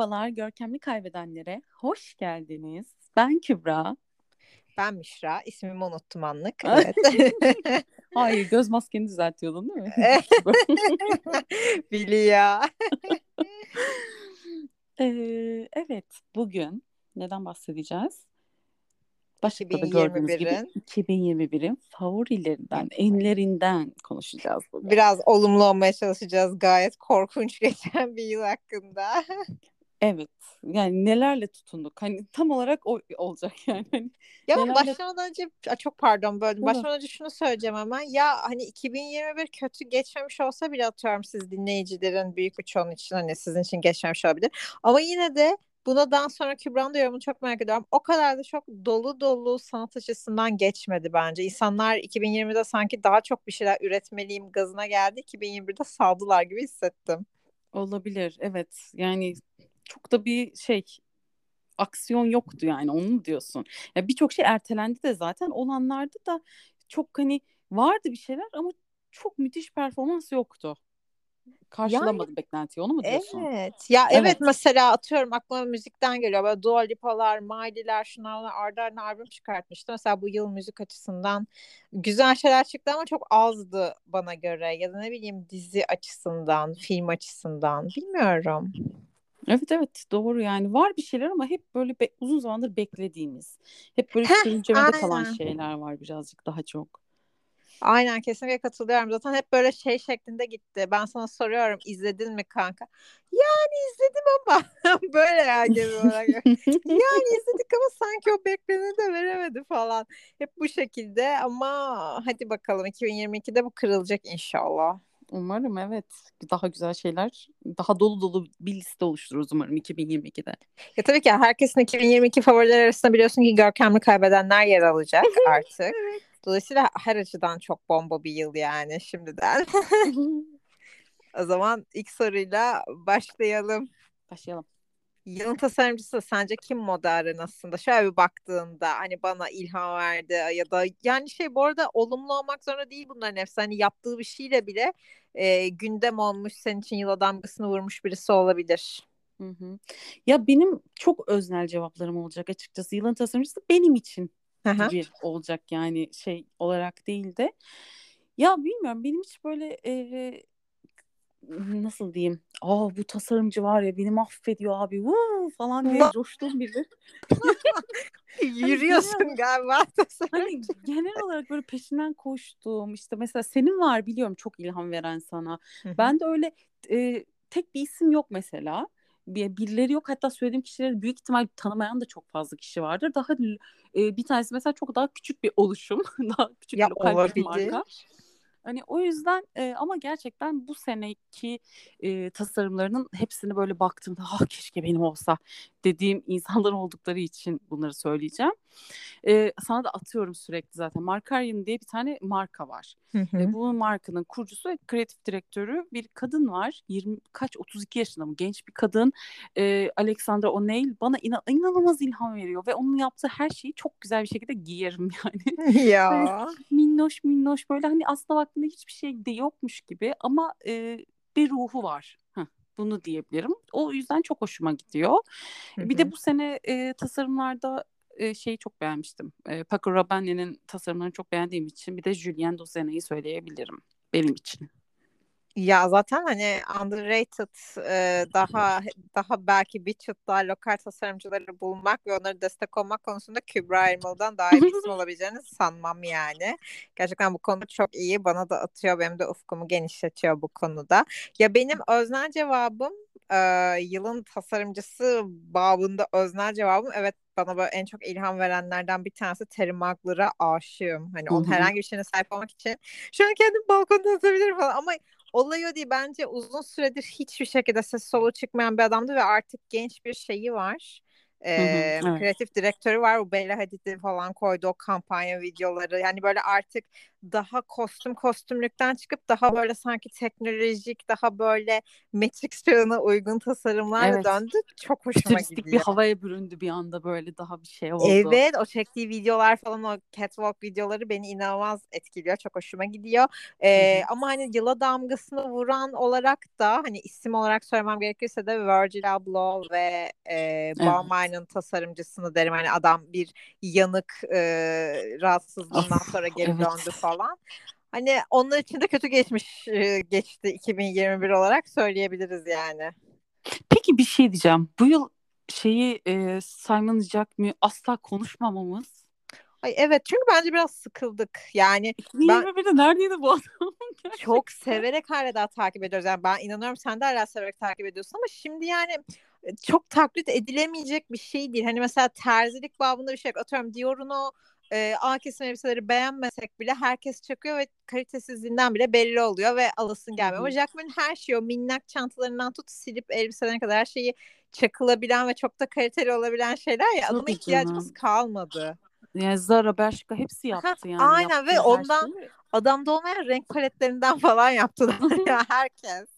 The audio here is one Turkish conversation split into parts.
Merhabalar görkemli kaybedenlere hoş geldiniz. Ben Kübra. Ben Müşra. İsmimi unuttum anlık. Evet. Hayır göz maskeni düzeltiyordun değil mi? Biliyor. Ee, evet bugün neden bahsedeceğiz? Başlıkta da gördüğünüz gibi 2021'in favorilerinden, enlerinden konuşacağız bugün. Biraz olumlu olmaya çalışacağız. Gayet korkunç geçen bir yıl hakkında. Evet. Yani nelerle tutunduk. Hani tam olarak o olacak yani. Hani ya nelerle... başlamadan önce çok pardon böldüm. Başlamadan önce şunu söyleyeceğim hemen. Ya hani 2021 kötü geçmemiş olsa bile atıyorum siz dinleyicilerin büyük bir çoğunun için hani sizin için geçmemiş olabilir. Ama yine de Buna daha sonra Kübra'nın da yorumunu çok merak ediyorum. O kadar da çok dolu dolu sanat açısından geçmedi bence. İnsanlar 2020'de sanki daha çok bir şeyler üretmeliyim gazına geldi. 2021'de saldılar gibi hissettim. Olabilir evet. Yani çok da bir şey aksiyon yoktu yani onu diyorsun? Ya birçok şey ertelendi de zaten olanlarda da çok hani vardı bir şeyler ama çok müthiş performans yoktu karşılamadı yani, beklentiyi onu mu diyorsun? Evet. Ya evet. evet mesela atıyorum aklıma müzikten geliyor. Böyle Dua Lipa'lar, Miley'ler, şunlar arda arda albüm çıkartmıştı. Mesela bu yıl müzik açısından güzel şeyler çıktı ama çok azdı bana göre. Ya da ne bileyim dizi açısından, film açısından bilmiyorum. Evet evet doğru yani var bir şeyler ama hep böyle be- uzun zamandır beklediğimiz. Hep böyle sürüncemede kalan şeyler var birazcık daha çok. Aynen kesinlikle katılıyorum. Zaten hep böyle şey şeklinde gitti. Ben sana soruyorum izledin mi kanka? Yani izledim ama böyle yani genel olarak. yani izledik ama sanki o bekleni de veremedi falan. Hep bu şekilde ama hadi bakalım 2022'de bu kırılacak inşallah. Umarım evet. Daha güzel şeyler, daha dolu dolu bir liste oluştururuz umarım 2022'de. Ya tabii ki herkesin 2022 favoriler arasında biliyorsun ki görkemli kaybedenler yer alacak artık. evet. Dolayısıyla her açıdan çok bomba bir yıl yani şimdiden. o zaman ilk soruyla başlayalım. Başlayalım. Yılın tasarımcısı sence kim moda arenasında? Şöyle bir baktığında hani bana ilham verdi ya da yani şey bu arada olumlu olmak zorunda değil bunların hepsi. Hani yaptığı bir şeyle bile e, gündem olmuş senin için yıla damgasını vurmuş birisi olabilir. Hı hı. Ya benim çok öznel cevaplarım olacak açıkçası. Yılın tasarımcısı benim için gibi olacak yani şey olarak değil de. Ya bilmiyorum benim hiç böyle e, nasıl diyeyim? Aa bu tasarımcı var ya beni mahvediyor abi. Vuu falan diye biri. Yürüyorsun hani galiba Hani genel olarak böyle peşinden koştuğum işte mesela senin var biliyorum çok ilham veren sana. ben de öyle e, tek bir isim yok mesela bir birileri yok. Hatta söylediğim kişileri büyük ihtimal tanımayan da çok fazla kişi vardır. Daha e, bir tanesi mesela çok daha küçük bir oluşum. daha küçük ya, bir lokal bir marka. Hani o yüzden e, ama gerçekten bu seneki e, tasarımlarının hepsini böyle baktığımda ah keşke benim olsa dediğim insanlar oldukları için bunları söyleyeceğim. E, sana da atıyorum sürekli zaten. Markarian diye bir tane marka var. Hı hı. E, bu markanın kurucusu ve kreatif direktörü bir kadın var. 20 kaç 32 yaşında mı genç bir kadın. E, Alexandra O'Neill bana inan, inanılmaz ilham veriyor ve onun yaptığı her şeyi çok güzel bir şekilde giyerim yani. ya. Böyle minnoş minnoş böyle hani aslında baktığında hiçbir şey de yokmuş gibi ama e, bir ruhu var. Bunu diyebilirim. O yüzden çok hoşuma gidiyor. Hı-hı. Bir de bu sene e, tasarımlarda e, şeyi çok beğenmiştim. E, Paco Rabanne'nin tasarımlarını çok beğendiğim için bir de Julien Dosena'yı söyleyebilirim benim için. Ya zaten hani underrated e, daha daha belki bir çıt daha lokal tasarımcıları bulmak ve onları destek olmak konusunda Kübra Elmalı'dan daha iyi bir isim olabileceğini sanmam yani. Gerçekten bu konuda çok iyi. Bana da atıyor. Benim de ufkumu genişletiyor bu konuda. Ya benim öznel cevabım e, yılın tasarımcısı babında öznel cevabım evet bana böyle en çok ilham verenlerden bir tanesi Terry Magler'a aşığım. Hani onun herhangi bir şeyine sahip olmak için şu an kendim balkonda atabilirim falan ama olay o değil. Bence uzun süredir hiçbir şekilde ses solu çıkmayan bir adamdı ve artık genç bir şeyi var. E, evet. kreatif direktörü var. Bu Bella Hadid'in falan koydu o kampanya videoları. Yani böyle artık daha kostüm kostümlükten çıkıp daha böyle sanki teknolojik daha böyle Matrix çağına uygun tasarımlarla evet. döndü. Çok hoşuma Futuristik gidiyor. bir havaya büründü bir anda böyle daha bir şey oldu. Evet o çektiği videolar falan o catwalk videoları beni inanılmaz etkiliyor. Çok hoşuma gidiyor. Ee, ama hani yıla damgasını vuran olarak da hani isim olarak söylemem gerekirse de Virgil Abloh ve e, Balmain'in evet. Tasarımcısını derim. Hani adam bir yanık e, rahatsızlığından sonra geri evet. döndü falan. Hani onlar için de kötü geçmiş geçti 2021 olarak söyleyebiliriz yani. Peki bir şey diyeceğim. Bu yıl şeyi e, Simon Jack mi asla konuşmamamız. Ay evet çünkü bence biraz sıkıldık. Yani 2021'de ben... neredeydi bu adam? çok severek hala daha takip ediyoruz. Yani ben inanıyorum sen de hala severek takip ediyorsun ama şimdi yani çok taklit edilemeyecek bir şey değil. Hani mesela terzilik babında bir şey atıyorum Dior'un o e, A kesim elbiseleri beğenmesek bile herkes çakıyor ve kalitesizliğinden bile belli oluyor ve alasın gelmiyor. Ama Jackman'ın her şeyi o minnak çantalarından tut silip elbiselerine kadar her şeyi çakılabilen ve çok da kaliteli olabilan şeyler ya adama ihtiyacımız kalmadı. Yani Zara, Bershka hepsi yaptı yani. Aynen ve ondan şeyi. adamda olmayan renk paletlerinden falan yaptılar ya herkes.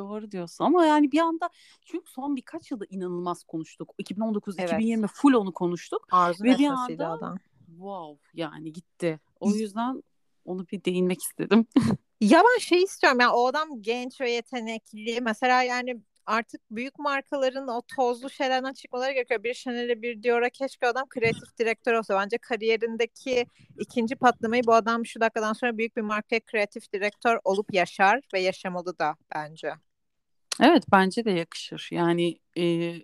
Doğru diyorsun ama yani bir anda çünkü son birkaç yılda inanılmaz konuştuk. 2019 evet. 2020 full onu konuştuk. Arzu ve bir anda adam wow yani gitti. O yüzden onu bir değinmek istedim. ya ben şey istiyorum yani o adam genç ve yetenekli. Mesela yani artık büyük markaların o tozlu şeylerden çıkmaları gerekiyor. Bir Chanel'e bir Dior'a keşke adam kreatif direktör olsa. Bence kariyerindeki ikinci patlamayı bu adam şu dakikadan sonra büyük bir markaya kreatif direktör olup yaşar ve yaşamalı da bence. Evet bence de yakışır. Yani e,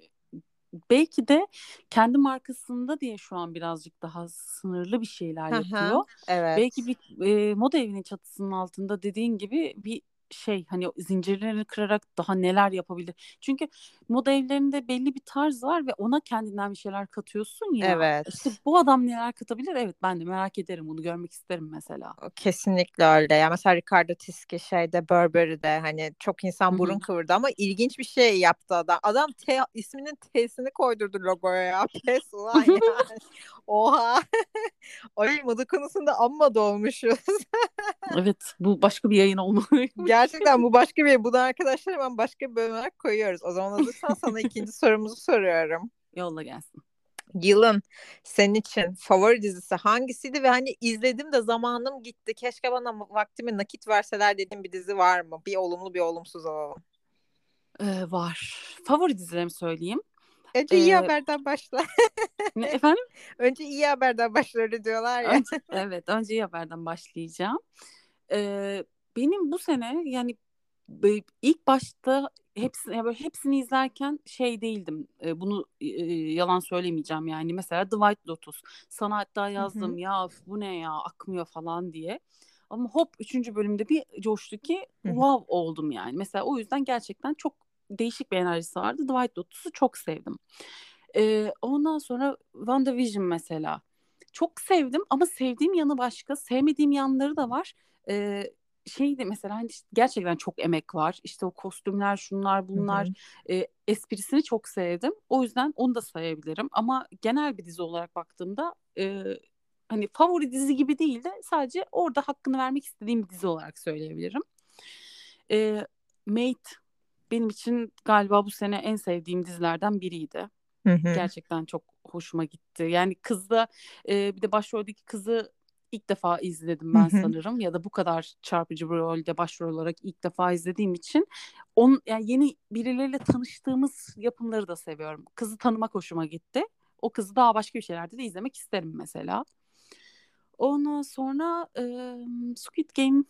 belki de kendi markasında diye şu an birazcık daha sınırlı bir şeyler yapıyor. evet. Belki bir e, moda evinin çatısının altında dediğin gibi bir şey hani zincirlerini kırarak daha neler yapabilir. Çünkü moda evlerinde belli bir tarz var ve ona kendinden bir şeyler katıyorsun ya. Evet. İşte bu adam neler katabilir? Evet ben de merak ederim bunu görmek isterim mesela. Kesinlikle öyle. Ya mesela Ricardo Tiski şeyde Burberry'de hani çok insan burun Hı-hı. kıvırdı ama ilginç bir şey yaptı adam. Adam T isminin T'sini koydurdu logoya ya. Pes ulan yani. Oha. Ay moda konusunda amma dolmuşuz. evet bu başka bir yayın olmalı. Gerçekten bu başka bir bunu arkadaşlar hemen başka bir bölüm olarak koyuyoruz. O zaman hazırsan sana ikinci sorumuzu soruyorum. Yolla gelsin. Yılın senin için favori dizisi hangisiydi ve hani izledim de zamanım gitti. Keşke bana vaktimi nakit verseler dediğim bir dizi var mı? Bir olumlu bir olumsuz alalım. Ee, var. Favori dizilerimi söyleyeyim. Önce ee, iyi haberden başla. ne efendim? Önce iyi haberden başla diyorlar ya. Önce, evet önce iyi haberden başlayacağım. Ee, benim bu sene yani ilk başta hepsini böyle hepsini izlerken şey değildim. E, bunu e, yalan söylemeyeceğim yani. Mesela The White Lotus. Sana hatta yazdım Hı-hı. ya bu ne ya akmıyor falan diye. Ama hop üçüncü bölümde bir coştu ki Hı-hı. wow oldum yani. Mesela o yüzden gerçekten çok değişik bir enerjisi vardı. White Lotus'u çok sevdim. E, ondan sonra WandaVision mesela. Çok sevdim ama sevdiğim yanı başka. Sevmediğim yanları da var. E, şey de mesela hani işte gerçekten çok emek var. İşte o kostümler, şunlar, bunlar e, esprisini çok sevdim. O yüzden onu da sayabilirim. Ama genel bir dizi olarak baktığımda e, hani favori dizi gibi değil de sadece orada hakkını vermek istediğim bir dizi olarak söyleyebilirim. E, Mate benim için galiba bu sene en sevdiğim dizilerden biriydi. Hı hı. Gerçekten çok hoşuma gitti. Yani kızda e, bir de başroldeki kızı ilk defa izledim ben Hı-hı. sanırım ya da bu kadar çarpıcı bir rolde başrol olarak ilk defa izlediğim için on yani yeni birileriyle tanıştığımız yapımları da seviyorum. Kızı tanımak hoşuma gitti. O kızı daha başka bir şeylerde de izlemek isterim mesela. Ondan sonra e, Squid Game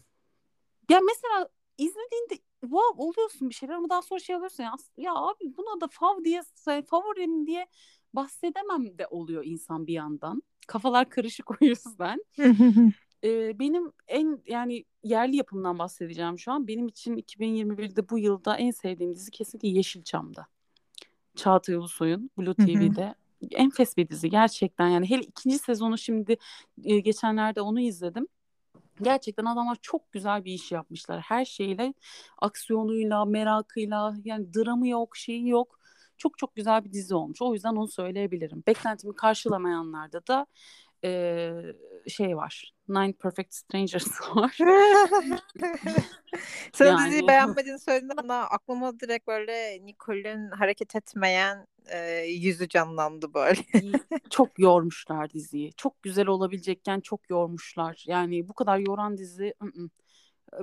ya mesela izlediğinde wow oluyorsun bir şeyler ama daha sonra şey oluyorsun ya, ya abi buna da fav diye favorim diye bahsedemem de oluyor insan bir yandan kafalar karışık o yüzden. ee, benim en yani yerli yapımdan bahsedeceğim şu an. Benim için 2021'de bu yılda en sevdiğim dizi kesinlikle Yeşilçam'da. Çağatay Ulusoy'un Blue TV'de. Enfes bir dizi gerçekten yani hele ikinci sezonu şimdi geçenlerde onu izledim. Gerçekten adamlar çok güzel bir iş yapmışlar. Her şeyle aksiyonuyla, merakıyla yani dramı yok, şeyi yok çok çok güzel bir dizi olmuş. O yüzden onu söyleyebilirim. Beklentimi karşılamayanlarda da e, şey var. Nine Perfect Strangers var. Sen yani... diziyi beğenmediğini söylediğinde bana aklıma direkt böyle Nicole'ün hareket etmeyen e, yüzü canlandı böyle. çok yormuşlar diziyi. Çok güzel olabilecekken çok yormuşlar. Yani bu kadar yoran dizi ı-ı.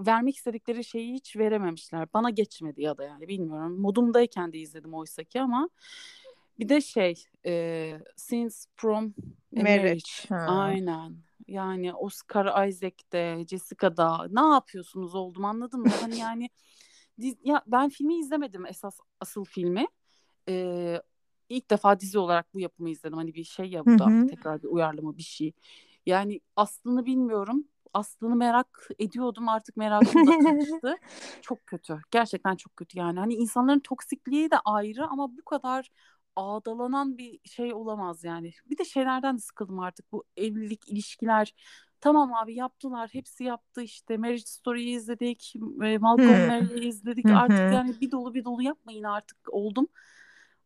vermek istedikleri şeyi hiç verememişler. Bana geçmedi ya da yani bilmiyorum. Modumdayken de izledim oysa ki ama bir de şey e, Scenes from Marriage. marriage. Aynen. Yani Oscar Isaac'te, Jessica'da ne yapıyorsunuz oldum anladın mı? hani yani ya ben filmi izlemedim esas asıl filmi. Ee, ilk defa dizi olarak bu yapımı izledim. Hani bir şey ya bu da tekrar bir uyarlama bir şey. Yani aslını bilmiyorum. Aslını merak ediyordum artık merakım da kaçtı. çok kötü. Gerçekten çok kötü yani. Hani insanların toksikliği de ayrı ama bu kadar ağdalanan bir şey olamaz yani. Bir de şeylerden de sıkıldım artık bu evlilik, ilişkiler. Tamam abi yaptılar, hepsi yaptı işte. Marriage Story'yi izledik, Malcolm Mary'i izledik. artık yani bir dolu bir dolu yapmayın artık oldum.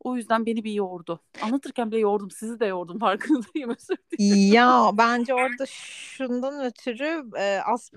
O yüzden beni bir yordu. Anlatırken bile yordum. Sizi de yordum farkındayım. Özür Ya bence orada şundan ötürü e, az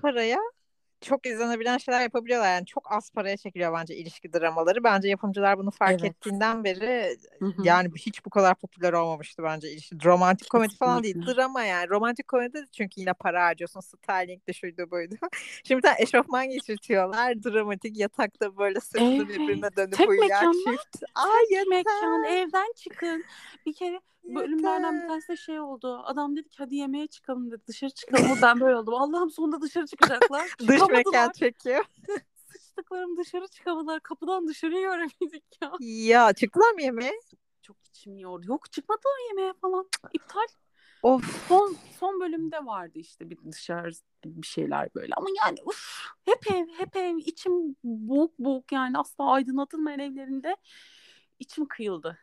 çok izlenebilen şeyler yapabiliyorlar. Yani çok az paraya çekiliyor bence ilişki dramaları. Bence yapımcılar bunu fark evet. ettiğinden beri Hı-hı. yani hiç bu kadar popüler olmamıştı bence ilişki. Romantik komedi falan değil. Drama yani. Romantik komedi çünkü yine para harcıyorsun. Styling de şuydu buydu. Şimdi bir tane eşofman geçirtiyorlar. Dramatik yatakta böyle sırtlı evet. birbirine dönüp Tek uyuyan çift. Ay Tek mekan. Evden çıkın. Bir kere bölümlerden bir tanesi şey oldu. Adam dedi ki hadi yemeğe çıkalım dedi. Dışarı çıkalım. ben böyle oldum. Allah'ım sonunda dışarı çıkacaklar. Dış mekan çekiyor. Sıçtıklarım dışarı çıkamadılar. Kapıdan dışarı göremedik ya. Ya çıktılar mı yemeğe? Çok içim yordu. Yok çıkmadılar yemeğe falan. İptal. Of. Son, son bölümde vardı işte bir dışarı bir şeyler böyle ama yani uf, hep ev hep ev içim boğuk boğuk yani asla aydınlatılmayan evlerinde içim kıyıldı.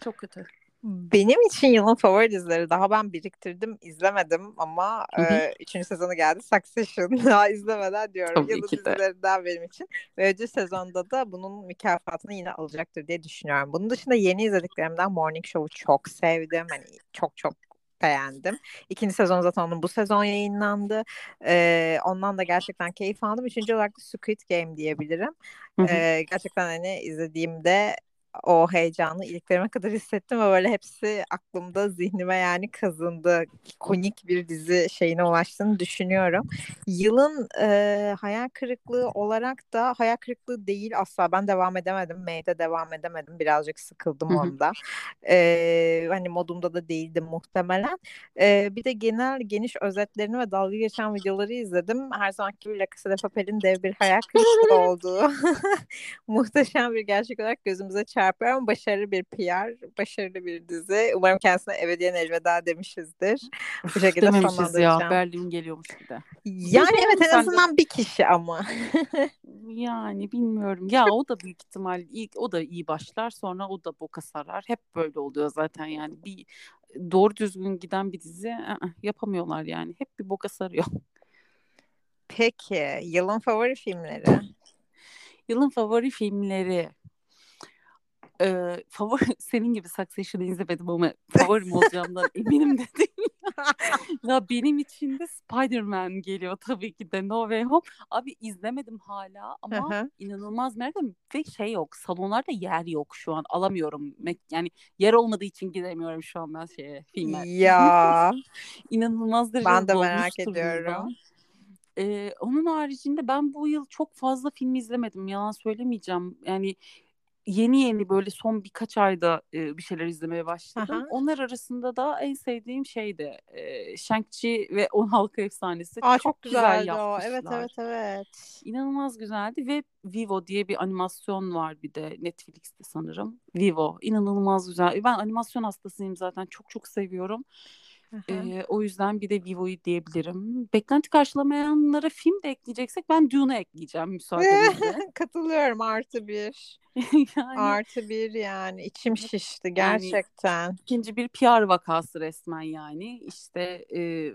Çok kötü. Benim için yılın favori dizileri daha ben biriktirdim izlemedim ama e, üçüncü sezonu geldi Succession daha izlemeden diyorum Tabii yılın dizilerinden benim için ve ödül sezonda da bunun mükafatını yine alacaktır diye düşünüyorum. Bunun dışında yeni izlediklerimden Morning Show'u çok sevdim hani çok çok beğendim. İkinci sezon zaten onun bu sezon yayınlandı. Ee, ondan da gerçekten keyif aldım. Üçüncü olarak da Squid Game diyebilirim. Ee, gerçekten hani izlediğimde o heyecanı iliklerime kadar hissettim ve böyle hepsi aklımda zihnime yani kazındı. Konik bir dizi şeyine ulaştığını düşünüyorum. Yılın e, hayal kırıklığı olarak da hayal kırıklığı değil asla. Ben devam edemedim. May'de devam edemedim. Birazcık sıkıldım onda. E, hani modumda da değildim muhtemelen. E, bir de genel geniş özetlerini ve dalga geçen videoları izledim. Her zamanki gibi La Casa de Papel'in dev bir hayal kırıklığı olduğu muhteşem bir gerçek olarak gözümüze çarptı çarpıyor başarılı bir PR, başarılı bir dizi. Umarım kendisine ebediyen elveda demişizdir. Bu şekilde sonlandıracağım. ya. Berlin geliyormuş bir de. Yani evet en azından bir kişi ama. yani bilmiyorum. Ya o da büyük ihtimal ilk o da iyi başlar sonra o da boka sarar. Hep böyle oluyor zaten yani. Bir doğru düzgün giden bir dizi ı-ı, yapamıyorlar yani. Hep bir boka sarıyor. Peki yılın favori filmleri? Yılın favori filmleri e, favori senin gibi Succession'ı izlemedim ama favorim olacağımdan eminim de ya benim için de Spider-Man geliyor tabii ki de No Way Home. Abi izlemedim hala ama inanılmaz merak ediyorum. Ve şey yok salonlarda yer yok şu an alamıyorum. Yani yer olmadığı için gidemiyorum şu an ben şeye filme. Ya. inanılmaz derecede Ben de merak ediyorum. Ee, onun haricinde ben bu yıl çok fazla film izlemedim. Yalan söylemeyeceğim. Yani yeni yeni böyle son birkaç ayda e, bir şeyler izlemeye başladım. Aha. Onlar arasında da en sevdiğim şeydi e, Shang-Chi ve On Halka Efsanesi. Aa, çok, çok güzel güzeldi o. Evet evet evet. İnanılmaz güzeldi ve Vivo diye bir animasyon var bir de Netflix'te sanırım. Vivo inanılmaz güzel. Ben animasyon hastasıyım zaten çok çok seviyorum. Ee, o yüzden bir de Vivo'yu diyebilirim. Beklenti karşılamayanlara film de ekleyeceksek ben Dune'u ekleyeceğim müsaadenizle. Katılıyorum artı bir. yani, artı bir yani içim şişti gerçekten. Yani, ikinci bir PR vakası resmen yani. İşte e,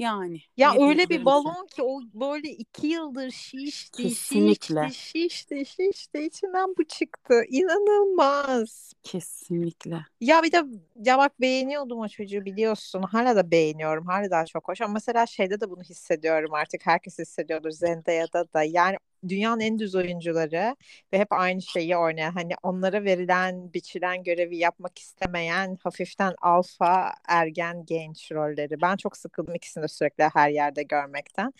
yani. Ya ne öyle bir balon ki o böyle iki yıldır şişti, Kesinlikle. şişti, şişti, şişti. İçinden bu çıktı. İnanılmaz. Kesinlikle. Ya bir de ya bak beğeniyordum o çocuğu biliyorsun. Hala da beğeniyorum. Hala daha çok hoş. Ama mesela şeyde de bunu hissediyorum artık. Herkes hissediyordur Zendaya'da da. Yani dünyanın en düz oyuncuları ve hep aynı şeyi oynayan hani onlara verilen biçilen görevi yapmak istemeyen hafiften alfa ergen genç rolleri. Ben çok sıkıldım ikisini de sürekli her yerde görmekten.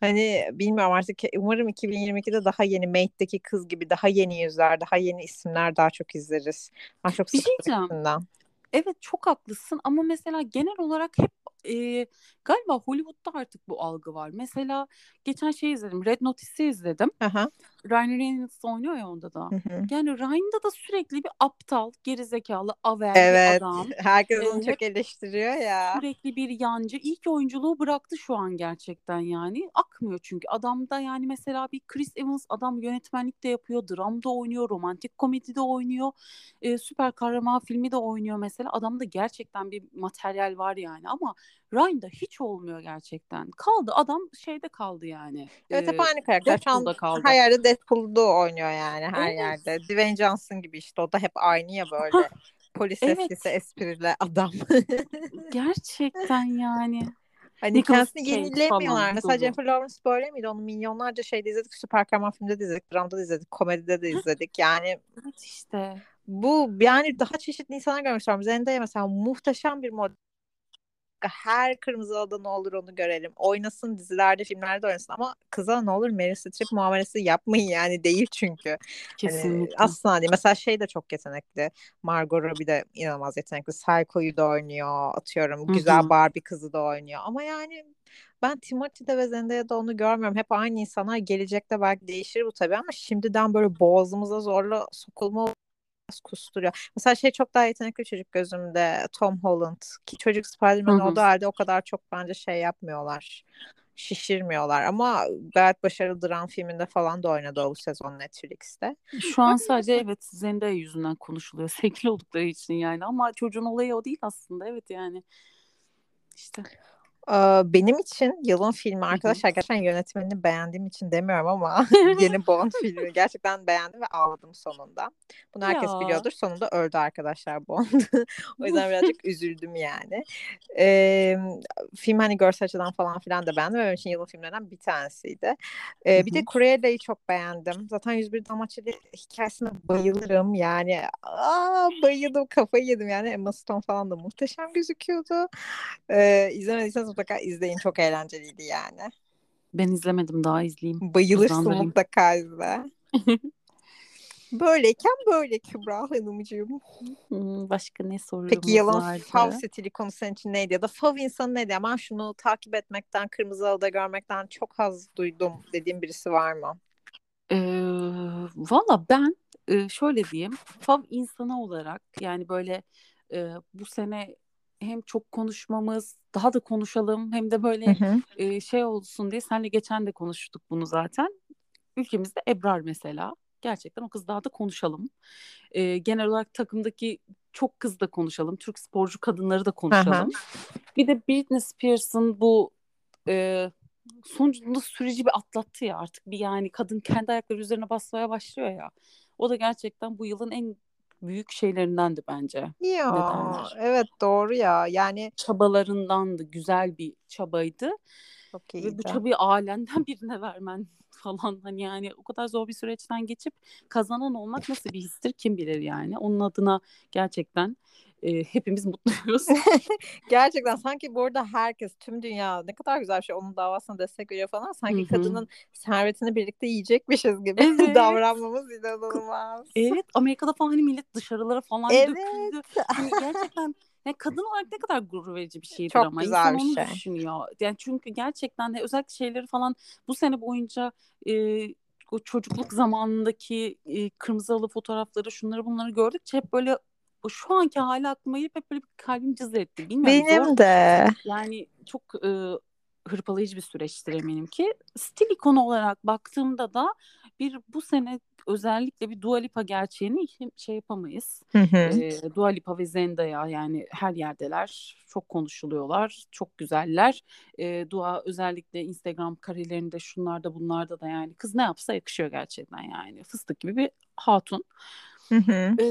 Hani bilmiyorum artık umarım 2022'de daha yeni Mate'deki kız gibi daha yeni yüzler, daha yeni isimler daha çok izleriz. Ben çok Bir şey. Evet çok haklısın ama mesela genel olarak hep e, galiba Hollywood'da artık bu algı var. Mesela geçen şey izledim. Red Notice'i izledim. Aha. Ryan Reynolds oynuyor ya onda da. Hı hı. Yani Ryan'da da sürekli bir aptal, gerizekalı, avel Evet. bir adam. Herkes onu Ee, çok eleştiriyor ya. Sürekli bir yancı. İlk oyunculuğu bıraktı şu an gerçekten yani. Akmıyor çünkü. Adamda yani mesela bir Chris Evans adam yönetmenlik de yapıyor, dramda oynuyor, romantik komedide oynuyor. Ee, süper kahraman filmi de oynuyor mesela. Adamda gerçekten bir materyal var yani ama Ryan'da hiç olmuyor gerçekten. Kaldı adam şeyde kaldı yani. Evet hep aynı karakter. Deadpool'da kaldı. her yerde Deadpool'da oynuyor yani her Evet. yerde. Dwayne Johnson gibi işte o da hep aynı ya böyle. Polis evet. eskisi esprili adam. Gerçekten yani. Hani kendisini yenilemiyorlar. Mesela. Jennifer Lawrence böyle miydi? Onu milyonlarca şeyde izledik. Süper kahraman filmde de izledik. Dramda da izledik. Komedide de izledik. Yani Evet işte. bu yani daha çeşitli insanlar istiyorum. Zendaya mesela muhteşem bir model. Her kırmızı oda ne olur onu görelim. Oynasın dizilerde, filmlerde oynasın ama kıza ne olur Meryl Streep muamelesi yapmayın yani değil çünkü. Hani Kesinlikle. asla değil. Mesela şey de çok yetenekli. Margot Robbie de inanılmaz yetenekli. Psycho'yu da oynuyor. Atıyorum Hı güzel. Barbie kızı da oynuyor. Ama yani ben Timothy'de ve Zendaya'da onu görmüyorum. Hep aynı insanlar. Gelecekte belki değişir bu tabii ama şimdiden böyle boğazımıza zorla sokulma kusturuyor. Mesela şey çok daha yetenekli çocuk gözümde Tom Holland ki çocuk Spider-Man olduğu halde o kadar çok bence şey yapmıyorlar. Şişirmiyorlar ama gayet başarılı dram filminde falan da oynadı o bu sezon Netflix'te. Şu an sadece evet Zendaya yüzünden konuşuluyor. Sevgili oldukları için yani ama çocuğun olayı o değil aslında. Evet yani. İşte. Benim için yılın filmi arkadaşlar gerçekten yönetmenini beğendiğim için demiyorum ama yeni Bond filmi gerçekten beğendim ve ağladım sonunda. Bunu herkes Ya. biliyordur. Sonunda öldü arkadaşlar Bond. O yüzden birazcık üzüldüm yani. Ee, film hani görsel açıdan falan filan da beğendim. Benim için yılın filmlerinden bir tanesiydi. Ee, bir de. Cruella'yı çok beğendim. Zaten 101 Dalmaçyalı hikayesine bayılırım. Yani aa, bayıldım kafayı yedim yani. Emma Stone falan da muhteşem gözüküyordu. Ee, izlemediyseniz mutlaka izleyin. Çok eğlenceliydi yani. Ben izlemedim daha izleyeyim. Bayılırsın Hızlandırayım. mutlaka izle. Böyleyken böyle Kübra Hanımcığım. Hmm, başka ne sorumuz Peki yalan vardı? fav stili konu senin için neydi? Ya da fav insanı neydi? Aman şunu takip etmekten, kırmızı halıda görmekten çok haz duydum dediğin birisi var mı? Ee, Valla ben e, şöyle diyeyim. Fav insanı olarak yani böyle e, bu sene hem çok konuşmamız, daha da konuşalım hem de Hı böyle hı. e, şey olsun diye senle geçen de konuştuk bunu zaten. Ülkemizde Ebrar mesela. Gerçekten o kız daha da konuşalım. E, genel olarak takımdaki çok kız da konuşalım. Türk sporcu kadınları da konuşalım. Bir de Britney Spears'ın bu e, sonucunda süreci bir atlattı ya artık bir yani kadın kendi ayakları üzerine basmaya başlıyor ya. O da gerçekten bu yılın en büyük şeylerindendi bence. Ya derler? evet doğru ya. Yani Çabalarındandı, güzel bir çabaydı. çok Ve bu iyiydi. çabayı ailenden birine vermen falan hani yani o kadar zor bir süreçten geçip kazanan olmak nasıl bir histir kim bilir yani. Onun adına gerçekten e, hepimiz mutluyuz. Gerçekten sanki bu arada herkes tüm dünya ne kadar güzel bir şey onun davasına destek veriyor falan. Sanki hı. servetini servetini birlikte yiyecekmişiz gibi Evet. davranmamız inanılmaz. Evet Amerika'da falan hani millet dışarılara falan Evet. döküldü. Hani gerçekten yani kadın olarak ne kadar gurur verici bir şeydir Çok ama güzel insan bir onu şey. düşünüyor. Yani çünkü gerçekten de özellikle şeyleri falan bu sene boyunca e, o çocukluk zamanındaki e, kırmızı halı fotoğrafları şunları bunları gördükçe hep böyle o şu anki hali aklıma gelip hep böyle bir kalbim cız etti. Bilmiyorum zor Benim de. yani çok e, hırpalayıcı bir süreçtir eminim ki. Stil ikonu olarak baktığımda da bir bu sene özellikle bir Dua Lipa gerçeğini şey yapamayız. Hı hı. E, Dua Lipa ve Zendaya yani her yerdeler. Çok konuşuluyorlar. Çok güzeller. E, Dua özellikle Instagram karelerinde şunlarda bunlarda da yani kız ne yapsa yakışıyor gerçekten yani. Fıstık gibi bir hatun. Hı hı. E,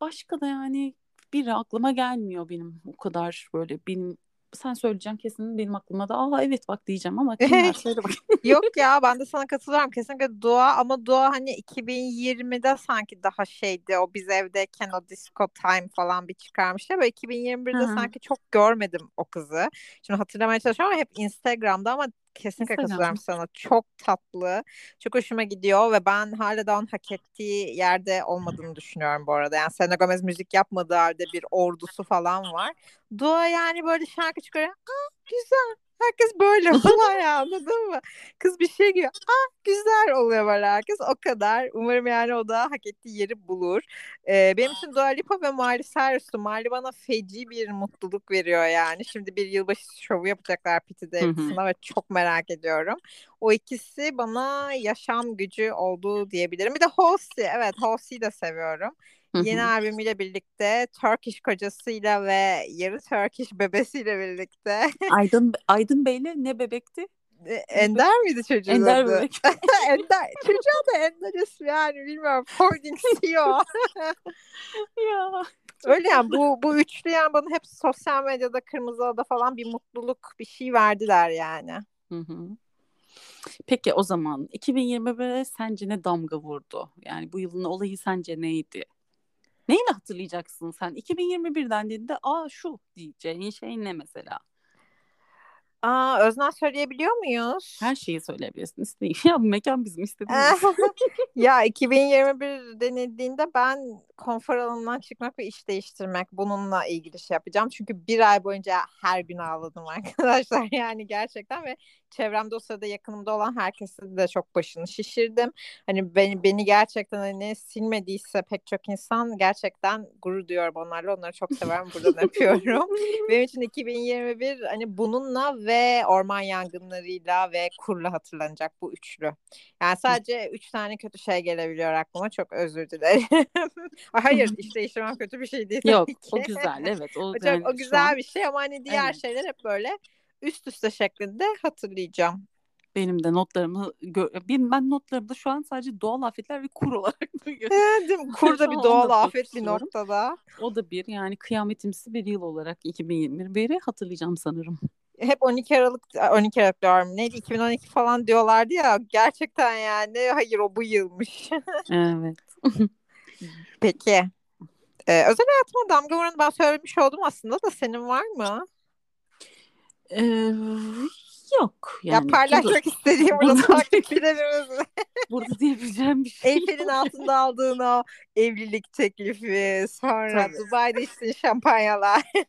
başka da yani biri aklıma gelmiyor benim o kadar böyle benim sen söyleyeceksin kesin benim aklıma da aa evet bak diyeceğim ama kimler söyle bak. Yok ya ben de sana katılıyorum kesinlikle Dua ama Dua hani 2020'de sanki daha şeydi o biz evdeyken o disco time falan bir çıkarmıştı ve 2021'de Hı-hı. sanki çok görmedim o kızı. Şimdi hatırlamaya çalışıyorum ama hep Instagram'da ama kesinlikle katılıyorum sana. Çok tatlı. Çok hoşuma gidiyor ve ben hala da onun hak ettiği yerde olmadığını düşünüyorum bu arada. Yani Selena Gomez müzik yapmadığı halde bir ordusu falan var. Dua yani böyle şarkı çıkarıyor. Aa, güzel Herkes böyle falan ya anladın mı? Kız bir şey diyor. Ah güzel oluyor böyle herkes. O kadar. Umarım yani o da hak ettiği yeri bulur. Ee, benim için Dua Lipa ve Miley Cyrus'tu. Miley bana feci bir mutluluk veriyor yani. Şimdi bir yılbaşı şovu yapacaklar Pity Davidson'a ve çok merak ediyorum. O ikisi bana yaşam gücü olduğu diyebilirim. Bir de Halsey. Evet Halsey'i de seviyorum. Yeni albümüyle birlikte Turkish kocasıyla ve yarı Turkish bebesiyle birlikte. Aydın Aydın Bey'le ne bebekti? E, Ender miydi çocuğun Ender adı? bebek. Ender. Çocuğa da Ender ismi yani bilmiyorum. Holding CEO. ya. Öyle yani bu, bu üçlü yani bana hep sosyal medyada Kırmızı Ada falan bir mutluluk bir şey verdiler yani. Hı hı. Peki o zaman 2021'e sence ne damga vurdu? Yani bu yılın olayı sence neydi? Neyle hatırlayacaksın sen? 2021'den dediğinde aa şu diyeceğin şey ne mesela? Aa, Öznen söyleyebiliyor muyuz? Her şeyi söyleyebilirsin. İstediğin. Ya bu mekan bizim istediğimiz. ya 2021 denildiğinde ben konfor alanından çıkmak ve iş değiştirmek bununla ilgili şey yapacağım. Çünkü bir ay boyunca her gün ağladım arkadaşlar yani gerçekten ve çevremde o sırada yakınımda olan herkesi de çok başını şişirdim. Hani beni, beni gerçekten hani silmediyse pek çok insan gerçekten gurur duyuyorum onlarla. Onları çok severim. Buradan öpüyorum. Benim için 2021 hani bununla ve orman yangınlarıyla ve kurla hatırlanacak bu üçlü. Yani sadece üç tane kötü şey gelebiliyor aklıma. Çok özür dilerim. Hayır iş değiştirmem kötü bir şey değil. Yok o güzel evet. O, o, çok, yani o güzel an... bir şey ama hani diğer evet. şeyler hep böyle üst üste şeklinde hatırlayacağım. Benim de notlarımı benim ben notlarımda şu an sadece doğal afetler ve kur olarak Değil Kur da bir doğal afet bir noktada. O da bir yani kıyametimsi bir yıl olarak 2021'i hatırlayacağım sanırım. Hep 12 Aralık 12 Aralık diyorum. Neydi 2012 falan diyorlardı ya. Gerçekten yani hayır o bu yılmış. evet. Peki. Ee, özel hayatıma damga vuran ben söylemiş oldum aslında da senin var mı? Ee, yok. Yani, ya paylaşmak burada, istediğim burada takipçilerimizle. burada diyebileceğim bir şey Eyfel'in altında aldığın o evlilik teklifi, sonra Tabii. Dubai'de içtiğin şampanyalar.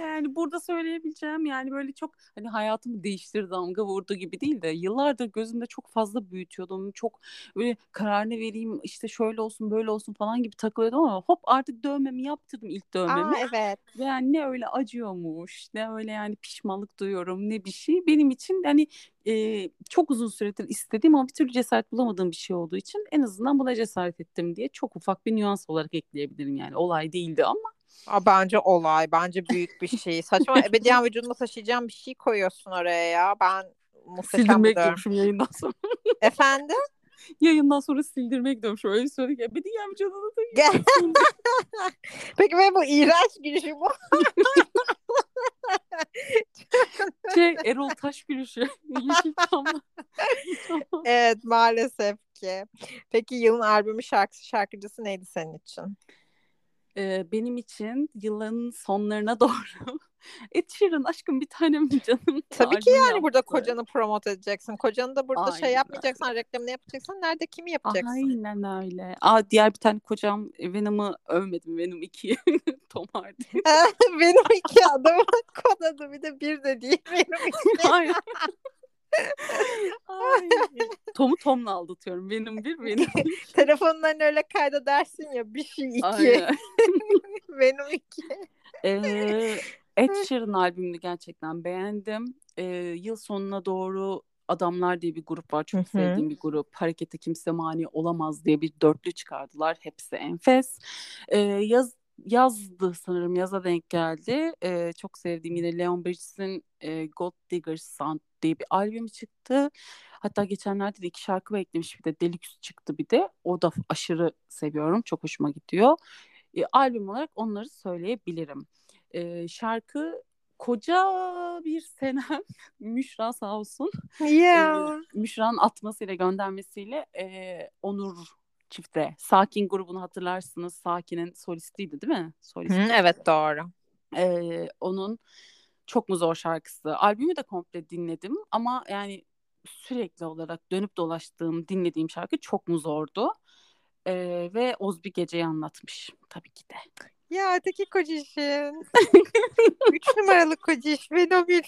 yani burada söyleyebileceğim yani böyle çok hani hayatımı değiştir damga vurdu gibi değil de yıllardır gözümde çok fazla büyütüyordum. Çok böyle kararını vereyim işte şöyle olsun böyle olsun falan gibi takılıyordum ama hop artık dövmemi yaptırdım ilk dövmemi. Aa, evet. Yani ne öyle acıyormuş ne öyle yani pişmanlık duyuyorum ne bir şey. Benim için hani e, çok uzun süredir istediğim ama bir türlü cesaret bulamadığım bir şey olduğu için en azından buna cesaret ettim diye çok ufak bir nüans olarak ekleyebilirim yani olay değildi ama Aa, bence olay. Bence büyük bir şey. Saçma ebediyen vücudunda taşıyacağım bir şey koyuyorsun oraya ya. Ben muhteşem Sildirmeye yayından sonra. Efendim? Yayından sonra sildirmeye gidiyorum. Şöyle söyledik. Ebediyen vücudunda taşıyacağım. Peki benim bu iğrenç gülüşüm bu. şey Erol Taş gülüşü. evet maalesef ki. Peki yılın albümü şarkısı şarkıcısı neydi senin için? E, benim için yılın sonlarına doğru Ed Sheeran aşkım bir tanem canım. Tabii ki yani yaptı. burada kocanı promote edeceksin. Kocanı da burada şey Aynen. şey yapmayacaksan, reklamını yapacaksan nerede kimi yapacaksın? Aynen öyle. Aa diğer bir tane kocam Venom'ı övmedim. Venom 2 Tom Hardy. Venom 2 adamın kod adı bir de bir de değil Venom 2. Ay. Tom'u Tom'la aldatıyorum. Benim bir benim. Telefondan öyle kayda dersin ya bir şey iki. benim iki. Ee, Ed Sheeran albümünü gerçekten beğendim. Ee, yıl sonuna doğru Adamlar diye bir grup var. Çok Hı-hı. sevdiğim bir grup. Harekete kimse mani olamaz diye bir dörtlü çıkardılar. Hepsi enfes. Ee, yaz yazdı sanırım yaza denk geldi. Ee, çok sevdiğim yine Leon Bridges'in e, God Digger's Sound diye bir albüm çıktı. Hatta geçenlerde de iki şarkı eklemiş bir de Deluxe çıktı bir de. O da aşırı seviyorum. Çok hoşuma gidiyor. E, albüm olarak onları söyleyebilirim. E, şarkı koca bir senem Müşra sağ olsun. Yeah. E, Müşra'nın atmasıyla göndermesiyle e, Onur çifte. Sakin grubunu hatırlarsınız. Sakin'in solistiydi değil mi? Solisti. Hı, evet doğru. Ee, onun çok mu zor şarkısı. Albümü de komple dinledim ama yani sürekli olarak dönüp dolaştığım, dinlediğim şarkı çok mu zordu. Ee, ve Oz bir geceyi anlatmış tabii ki de. Ya öteki kocişin. Üç numaralı kociş. Venom 3.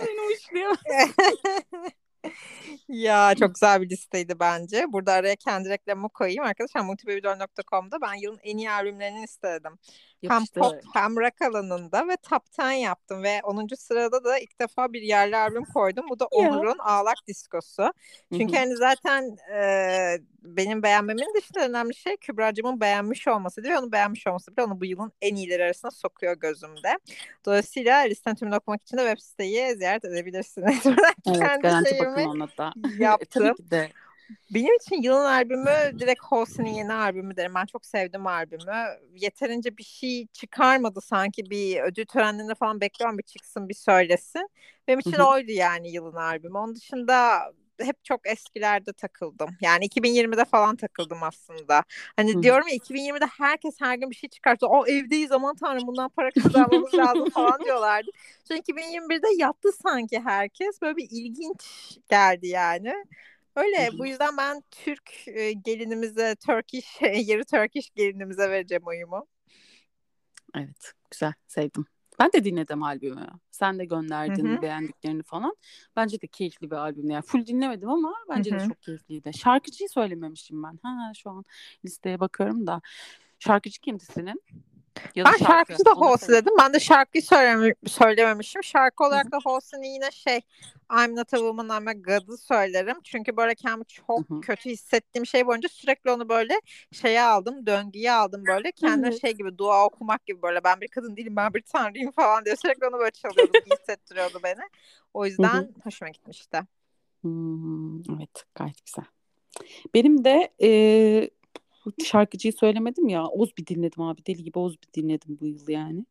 Beni uçluyor. ya çok güzel bir listeydi bence. Burada araya kendi reklamımı koyayım. Arkadaşlar multibabydoll.com'da ben yılın en iyi albümlerini istedim. Yapıştır. Hem pop hem rock alanında ve top 10 yaptım ve 10. sırada da ilk defa bir yerli albüm koydum. Bu da Onur'un Ağlak Diskosu. Çünkü hani zaten e, benim beğenmemin dışında önemli şey Kübra'cığımın beğenmiş olması değil onu beğenmiş olması bile onu bu yılın en iyileri arasında sokuyor gözümde. Dolayısıyla listenin tümünü okumak için de web siteyi ziyaret edebilirsiniz. evet, garanti bakın ona da. Yaptım. Tabii ki de. Benim için yılın albümü direkt Halsey'nin yeni albümü derim. Ben çok sevdim albümü. Yeterince bir şey çıkarmadı sanki bir ödül törenlerinde falan bekliyorum bir çıksın bir söylesin. Benim için oydu yani yılın albümü. Onun dışında hep çok eskilerde takıldım. Yani 2020'de falan takıldım aslında. Hani Hı. diyorum ya 2020'de herkes her gün bir şey çıkarttı. O evdeyiz aman tanrım bundan para kazanmamız lazım falan diyorlardı. Sonra 2021'de yattı sanki herkes. Böyle bir ilginç geldi yani. Öyle bu yüzden ben Türk gelinimize, Turkish, yeri Turkish gelinimize vereceğim oyumu. Evet güzel sevdim. Ben de dinledim albümü. Sen de gönderdin Hı-hı. beğendiklerini falan. Bence de keyifli bir albüm. Yani full dinlemedim ama bence Hı-hı. de çok keyifliydi. Şarkıcıyı söylememişim ben. Ha şu an listeye bakıyorum da. Şarkıcı kimdi senin? Ya ben şarkı. şarkıcı da Halsey dedim. Ben de şarkıyı söyleme, söylememişim. Şarkı olarak da Halsey'nin yine şey I'm not a woman I'm a god'ı söylerim. Çünkü böyle kendimi çok Hı-hı. kötü hissettiğim şey boyunca sürekli onu böyle şeye aldım. Döngüye aldım böyle. Kendime şey gibi dua okumak gibi böyle. Ben bir kadın değilim ben bir tanrıyım falan diye sürekli onu böyle çalıyordum. hissettiriyordu beni. O yüzden Hı-hı. hoşuma gitmişti. Hmm, evet gayet güzel. Benim de e, şarkıcıyı söylemedim ya. Oz bir dinledim abi. Deli gibi Oz bir dinledim bu yıl yani.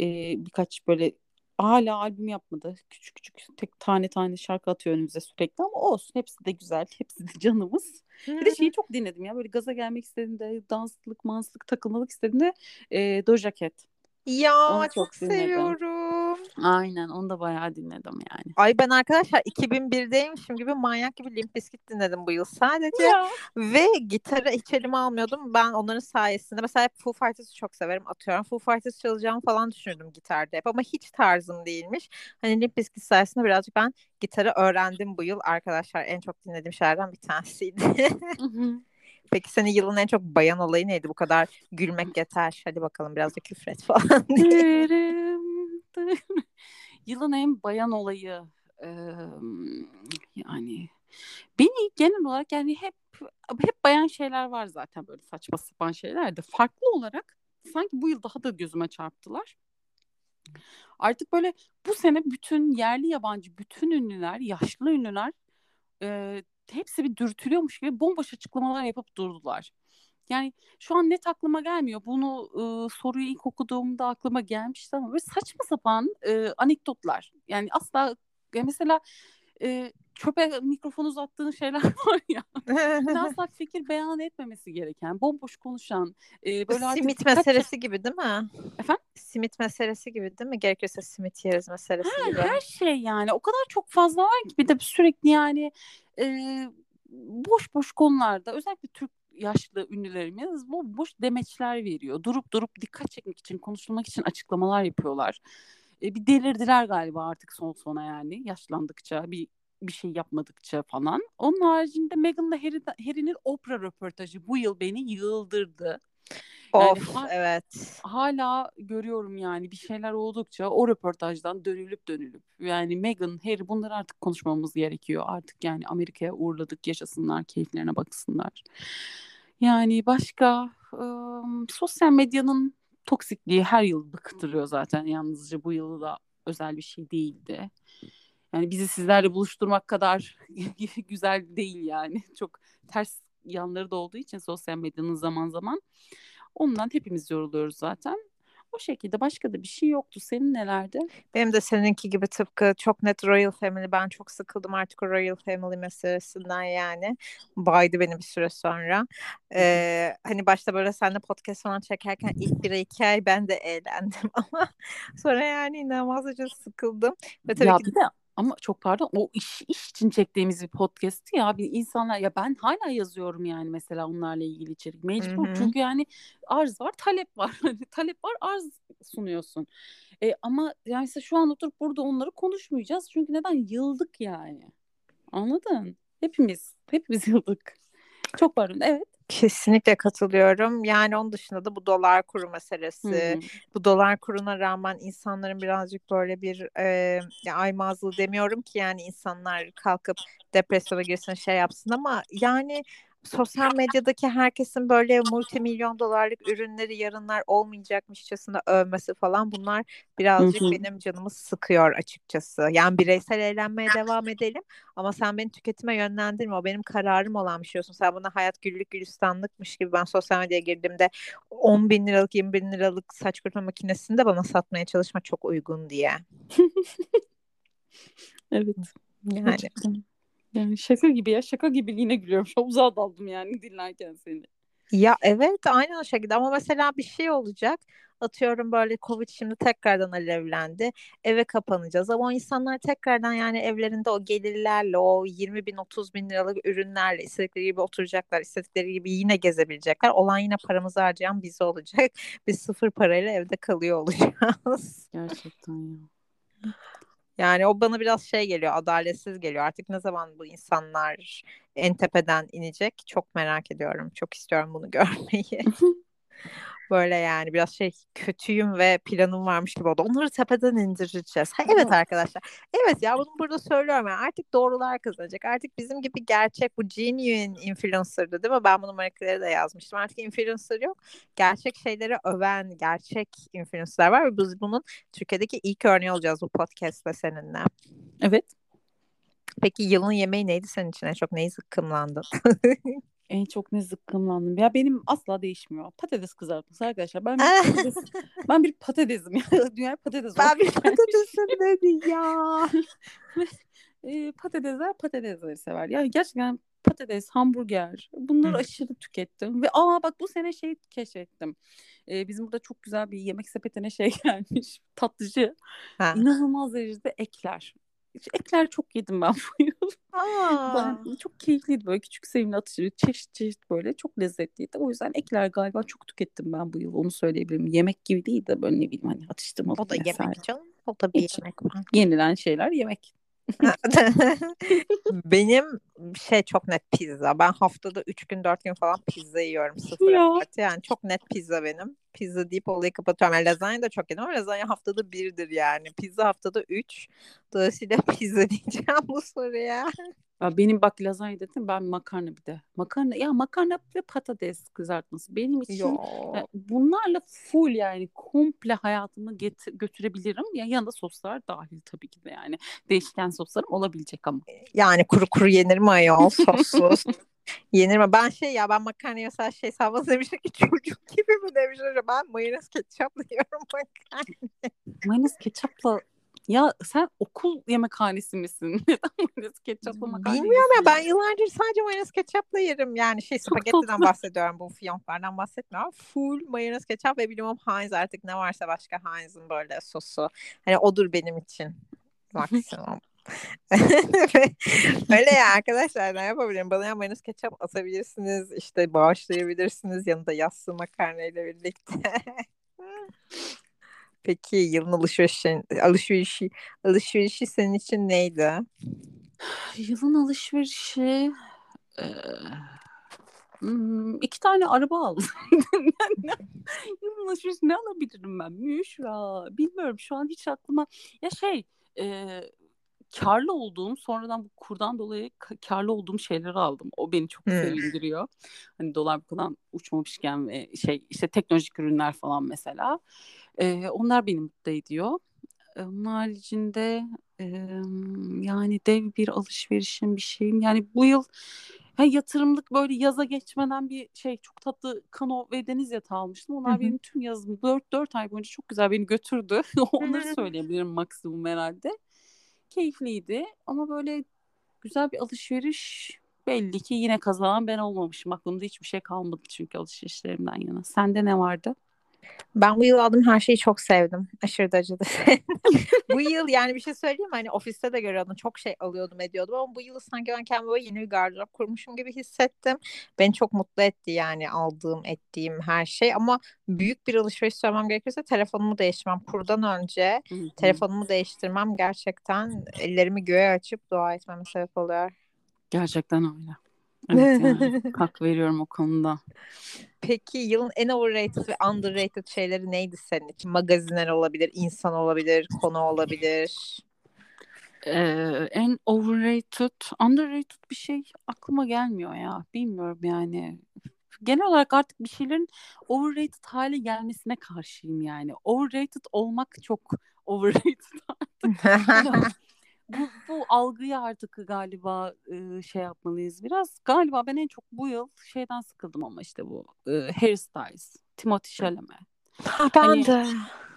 Ee, birkaç böyle hala albüm yapmadı. Küçük küçük tek tane tane şarkı atıyor önümüze sürekli ama olsun. Hepsi de güzel. Hepsi de canımız. Bir de şeyi çok dinledim ya. Böyle gaza gelmek istediğimde, danslık, manslık, takılmalık istediğimde e, Doja Cat. Ya Onu çok, çok seviyorum. Aynen onu da bayağı dinledim yani. Ay ben arkadaşlar 2001'deymişim gibi manyak gibi Limp Bizkit dinledim bu yıl sadece. Ya. Ve gitarı hiç elime almıyordum. Ben onların sayesinde mesela hep Foo Fighters'ı çok severim atıyorum. Foo Fighters çalacağım falan düşünürdüm gitarda hep ama hiç tarzım değilmiş. Hani Limp Bizkit sayesinde birazcık ben gitarı öğrendim bu yıl arkadaşlar. En çok dinlediğim şeylerden bir tanesiydi. Peki senin yılın en çok bayan olayı neydi? Bu kadar gülmek yeter. Hadi bakalım biraz da küfret falan yılın en bayan olayı e, yani beni genel olarak yani hep hep bayan şeyler var zaten böyle saçma sapan şeyler de farklı olarak sanki bu yıl daha da gözüme çarptılar. Artık böyle bu sene bütün yerli yabancı bütün ünlüler, yaşlı ünlüler e, hepsi bir dürtülüyormuş gibi bomboş açıklamalar yapıp durdular. Yani şu an net aklıma gelmiyor. Bunu e, soruyu ilk okuduğumda aklıma gelmişti ama böyle saçma sapan e, anekdotlar. Yani asla ya mesela e, çöpe mikrofon uzattığın şeyler var ya. asla fikir beyan etmemesi gereken, bomboş konuşan. E, böyle simit meselesi gibi değil mi? Efendim? Simit meselesi gibi değil mi? Gerekirse simit yeriz meselesi ha, gibi. Her şey yani. O kadar çok fazla var ki bir de sürekli yani e, boş boş konularda özellikle Türk yaşlı ünlülerimiz bu boş demeçler veriyor. Durup durup dikkat çekmek için, konuşulmak için açıklamalar yapıyorlar. E, bir delirdiler galiba artık son sona yani yaşlandıkça bir bir şey yapmadıkça falan. Onun haricinde Meghan'la Harry'nin Oprah röportajı bu yıl beni yıldırdı. Of ha- evet. hala görüyorum yani bir şeyler oldukça o röportajdan dönülüp dönülüp yani Meghan, Harry bunları artık konuşmamız gerekiyor. Artık yani Amerika'ya uğurladık yaşasınlar, keyiflerine baksınlar. Yani başka ım, sosyal medyanın toksikliği her yıl bıktırıyor zaten yalnızca bu yılı da özel bir şey değildi. Yani bizi sizlerle buluşturmak kadar güzel değil yani. Çok ters yanları da olduğu için sosyal medyanın zaman zaman. Ondan hepimiz yoruluyoruz zaten. O şekilde başka da bir şey yoktu. Senin nelerdi? Benim de seninki gibi tıpkı çok net Royal Family. Ben çok sıkıldım artık o Royal Family meselesinden yani. Baydı beni bir süre sonra. Ee, hani başta böyle seninle podcast falan çekerken ilk bir iki ay ben de eğlendim ama sonra yani inanılmazca sıkıldım. Ve tabii ya ki bir de ama çok pardon o iş, iş için çektiğimiz bir podcast'ti ya. Bir insanlar ya ben hala yazıyorum yani mesela onlarla ilgili içerik. Mecbur Hı hı. çünkü yani arz var talep var. Hani talep var arz sunuyorsun. E, ama yani mesela şu an oturup burada onları konuşmayacağız çünkü neden? Yıldık yani. Anladın? Hepimiz hepimiz yıldık çok pardon evet Kesinlikle katılıyorum. Yani onun dışında da bu dolar kuru meselesi, hı. bu dolar kuruna rağmen insanların birazcık böyle bir e, ya aymazlığı demiyorum ki yani insanlar kalkıp depresyona girsin şey yapsın ama yani sosyal medyadaki herkesin böyle multimilyon dolarlık ürünleri yarınlar olmayacakmışçasına övmesi falan bunlar Hı birazcık hı. benim canımı sıkıyor açıkçası. Yani bireysel eğlenmeye devam edelim ama sen beni tüketime yönlendirme. O benim kararım olan bir şey olsun. Sen bana hayat güllük gülistanlıkmış gibi ben sosyal medyaya girdiğimde 10 bin liralık 20 bin liralık saç kurutma makinesini de bana satmaya çalışma çok uygun diye. evet Yani gerçekten yani şaka gibi ya şaka gibi yine gülüyorum uzağa daldım yani dinlerken seni ya evet aynen o şekilde ama mesela bir şey olacak. Atıyorum böyle Covid şimdi tekrardan alevlendi. Eve kapanacağız ama insanlar tekrardan yani evlerinde o gelirlerle o 20 bin 30 bin liralık ürünlerle istedikleri gibi oturacaklar. istedikleri gibi yine gezebilecekler. Olan yine paramızı harcayan biz olacak. Biz sıfır parayla evde kalıyor olacağız. gerçekten ya Yani o bana biraz şey geliyor, adaletsiz geliyor. Artık ne zaman bu insanlar en tepeden inecek çok merak ediyorum. Çok istiyorum bunu görmeyi. Böyle yani biraz şey kötüyüm ve planım varmış gibi oldu. Onları tepeden indireceğiz. Ha, evet arkadaşlar. Evet ya bunu burada söylüyorum. Yani artık doğrular kazanacak. Artık bizim gibi gerçek bu genuine influencer'dı değil mi? Ben bunu Marika'ya da yazmıştım. Artık influencer yok. Gerçek şeyleri öven gerçek influencer'lar var ve biz bunun Türkiye'deki ilk örneği olacağız bu podcast'le seninle. evet Peki yılın yemeği neydi senin için? En çok neyi zıkkımlandın? En çok ne zıkkımlandım. Ya benim asla değişmiyor. Patates kızartması arkadaşlar. Ben bir patates, ben bir patatesim ya. Dünya patates ben bir patatesim dedi ya. e, patatesler patatesleri sever. Yani gerçekten patates, hamburger bunları Hı. aşırı tükettim. Ve aa bak bu sene şey keşfettim. E, bizim burada çok güzel bir yemek sepetine şey gelmiş. Tatlıcı. Ha. İnanılmaz derecede ekler. Ekler çok yedim ben bu yıl. Aa. Ben çok keyifliydi böyle küçük sevimli atıştırı çeşit çeşit böyle çok lezzetliydi. O yüzden ekler galiba çok tükettim ben bu yıl onu söyleyebilirim. Yemek gibi değil de böyle ne bileyim hani atıştırmalık O da yemek canım. O da bir Hiç. yemek. Yenilen şeyler yemek. Benim şey çok net pizza. Ben haftada 3 gün 4 gün falan pizza yiyorum. Sıfır Ya. Yani çok net pizza benim. Pizza deyip olayı kapatıyorum. Yani lazanya da çok yedim ama lazanya haftada birdir yani. Pizza haftada 3. Dolayısıyla pizza diyeceğim bu soruya. Ya benim bak lazanya dedim ben makarna bir de. Makarna ya makarna ve patates kızartması benim için Yo. yani bunlarla full yani komple hayatımı get- götürebilirim. Ya yanında soslar dahil tabii ki de yani. Değişken soslarım olabilecek ama. Yani kuru kuru yenir mi ayol sossuz? Yenir mi? Ben şey ya ben makarna mesela şey sabah demiştim ki çocuk gibi mi demişler. Ben mayonez ketçapla yiyorum makarna. Mayonez ketçapla ya sen okul yemekhanesi misin? Neden mayonez ketçapla makarna Bilmiyorum ya ben yıllardır sadece mayonez ketçapla yerim. Yani şey spagettiden bahsediyorum bu fiyonklardan bahsetmiyorum. Full mayonez ketçap ve bilmem Heinz artık ne varsa başka Heinz'ın böyle sosu. Hani odur benim için maksimum. Öyle ya arkadaşlar ne yapabilirim? Bana ya mayonez ketçap atabilirsiniz. işte bağışlayabilirsiniz yanında yassı makarna ile birlikte. Peki yılın alışverişi, alışverişi, alışverişi senin için neydi? Yılın alışverişi e, iki tane araba aldım. Yılın alışveriş ne alabilirim ben? Müşra. Bilmiyorum şu an hiç aklıma. Ya şey e, karlı olduğum sonradan bu kurdan dolayı karlı olduğum şeyleri aldım. O beni çok hmm. sevindiriyor. Hani dolar bu kadar uçmamışken ve şey işte teknolojik ürünler falan mesela. E, onlar beni mutlu ediyor. Onun haricinde e, yani dev bir alışverişim bir şeyim. Yani bu yıl ha, yatırımlık böyle yaza geçmeden bir şey çok tatlı kano ve deniz yatağı almıştım. Onlar Hı-hı. benim tüm yazım 4, 4 ay boyunca çok güzel beni götürdü. Onları söyleyebilirim maksimum herhalde. Keyifliydi ama böyle güzel bir alışveriş belli ki yine kazanan ben olmamışım. Aklımda hiçbir şey kalmadı çünkü alışverişlerimden yana. Sende ne vardı? Ben bu yıl aldığım her şeyi çok sevdim. Aşırı derecede bu yıl yani bir şey söyleyeyim mi? Hani ofiste de görüyordum. Çok şey alıyordum ediyordum ama bu yıl sanki ben kendime böyle yeni bir gardırop kurmuşum gibi hissettim. Beni çok mutlu etti yani aldığım ettiğim her şey ama büyük bir alışveriş söylemem gerekirse telefonumu değiştirmem. Kurdan önce telefonumu değiştirmem gerçekten ellerimi göğe açıp dua etmeme sebep oluyor. Gerçekten öyle. Evet yani hak veriyorum o konuda. Peki yılın en overrated ve underrated şeyleri neydi senin için? Magazinler olabilir, insan olabilir, konu olabilir. Ee, en overrated, underrated bir şey aklıma gelmiyor ya. Bilmiyorum yani. Genel olarak artık bir şeylerin overrated hale gelmesine karşıyım yani. Overrated olmak çok overrated artık bu, bu algıyı artık galiba e, şey yapmalıyız biraz. Galiba ben en çok bu yıl şeyden sıkıldım ama işte bu e, Harry Styles, Timothy Chalamet. Ha, ben hani, de.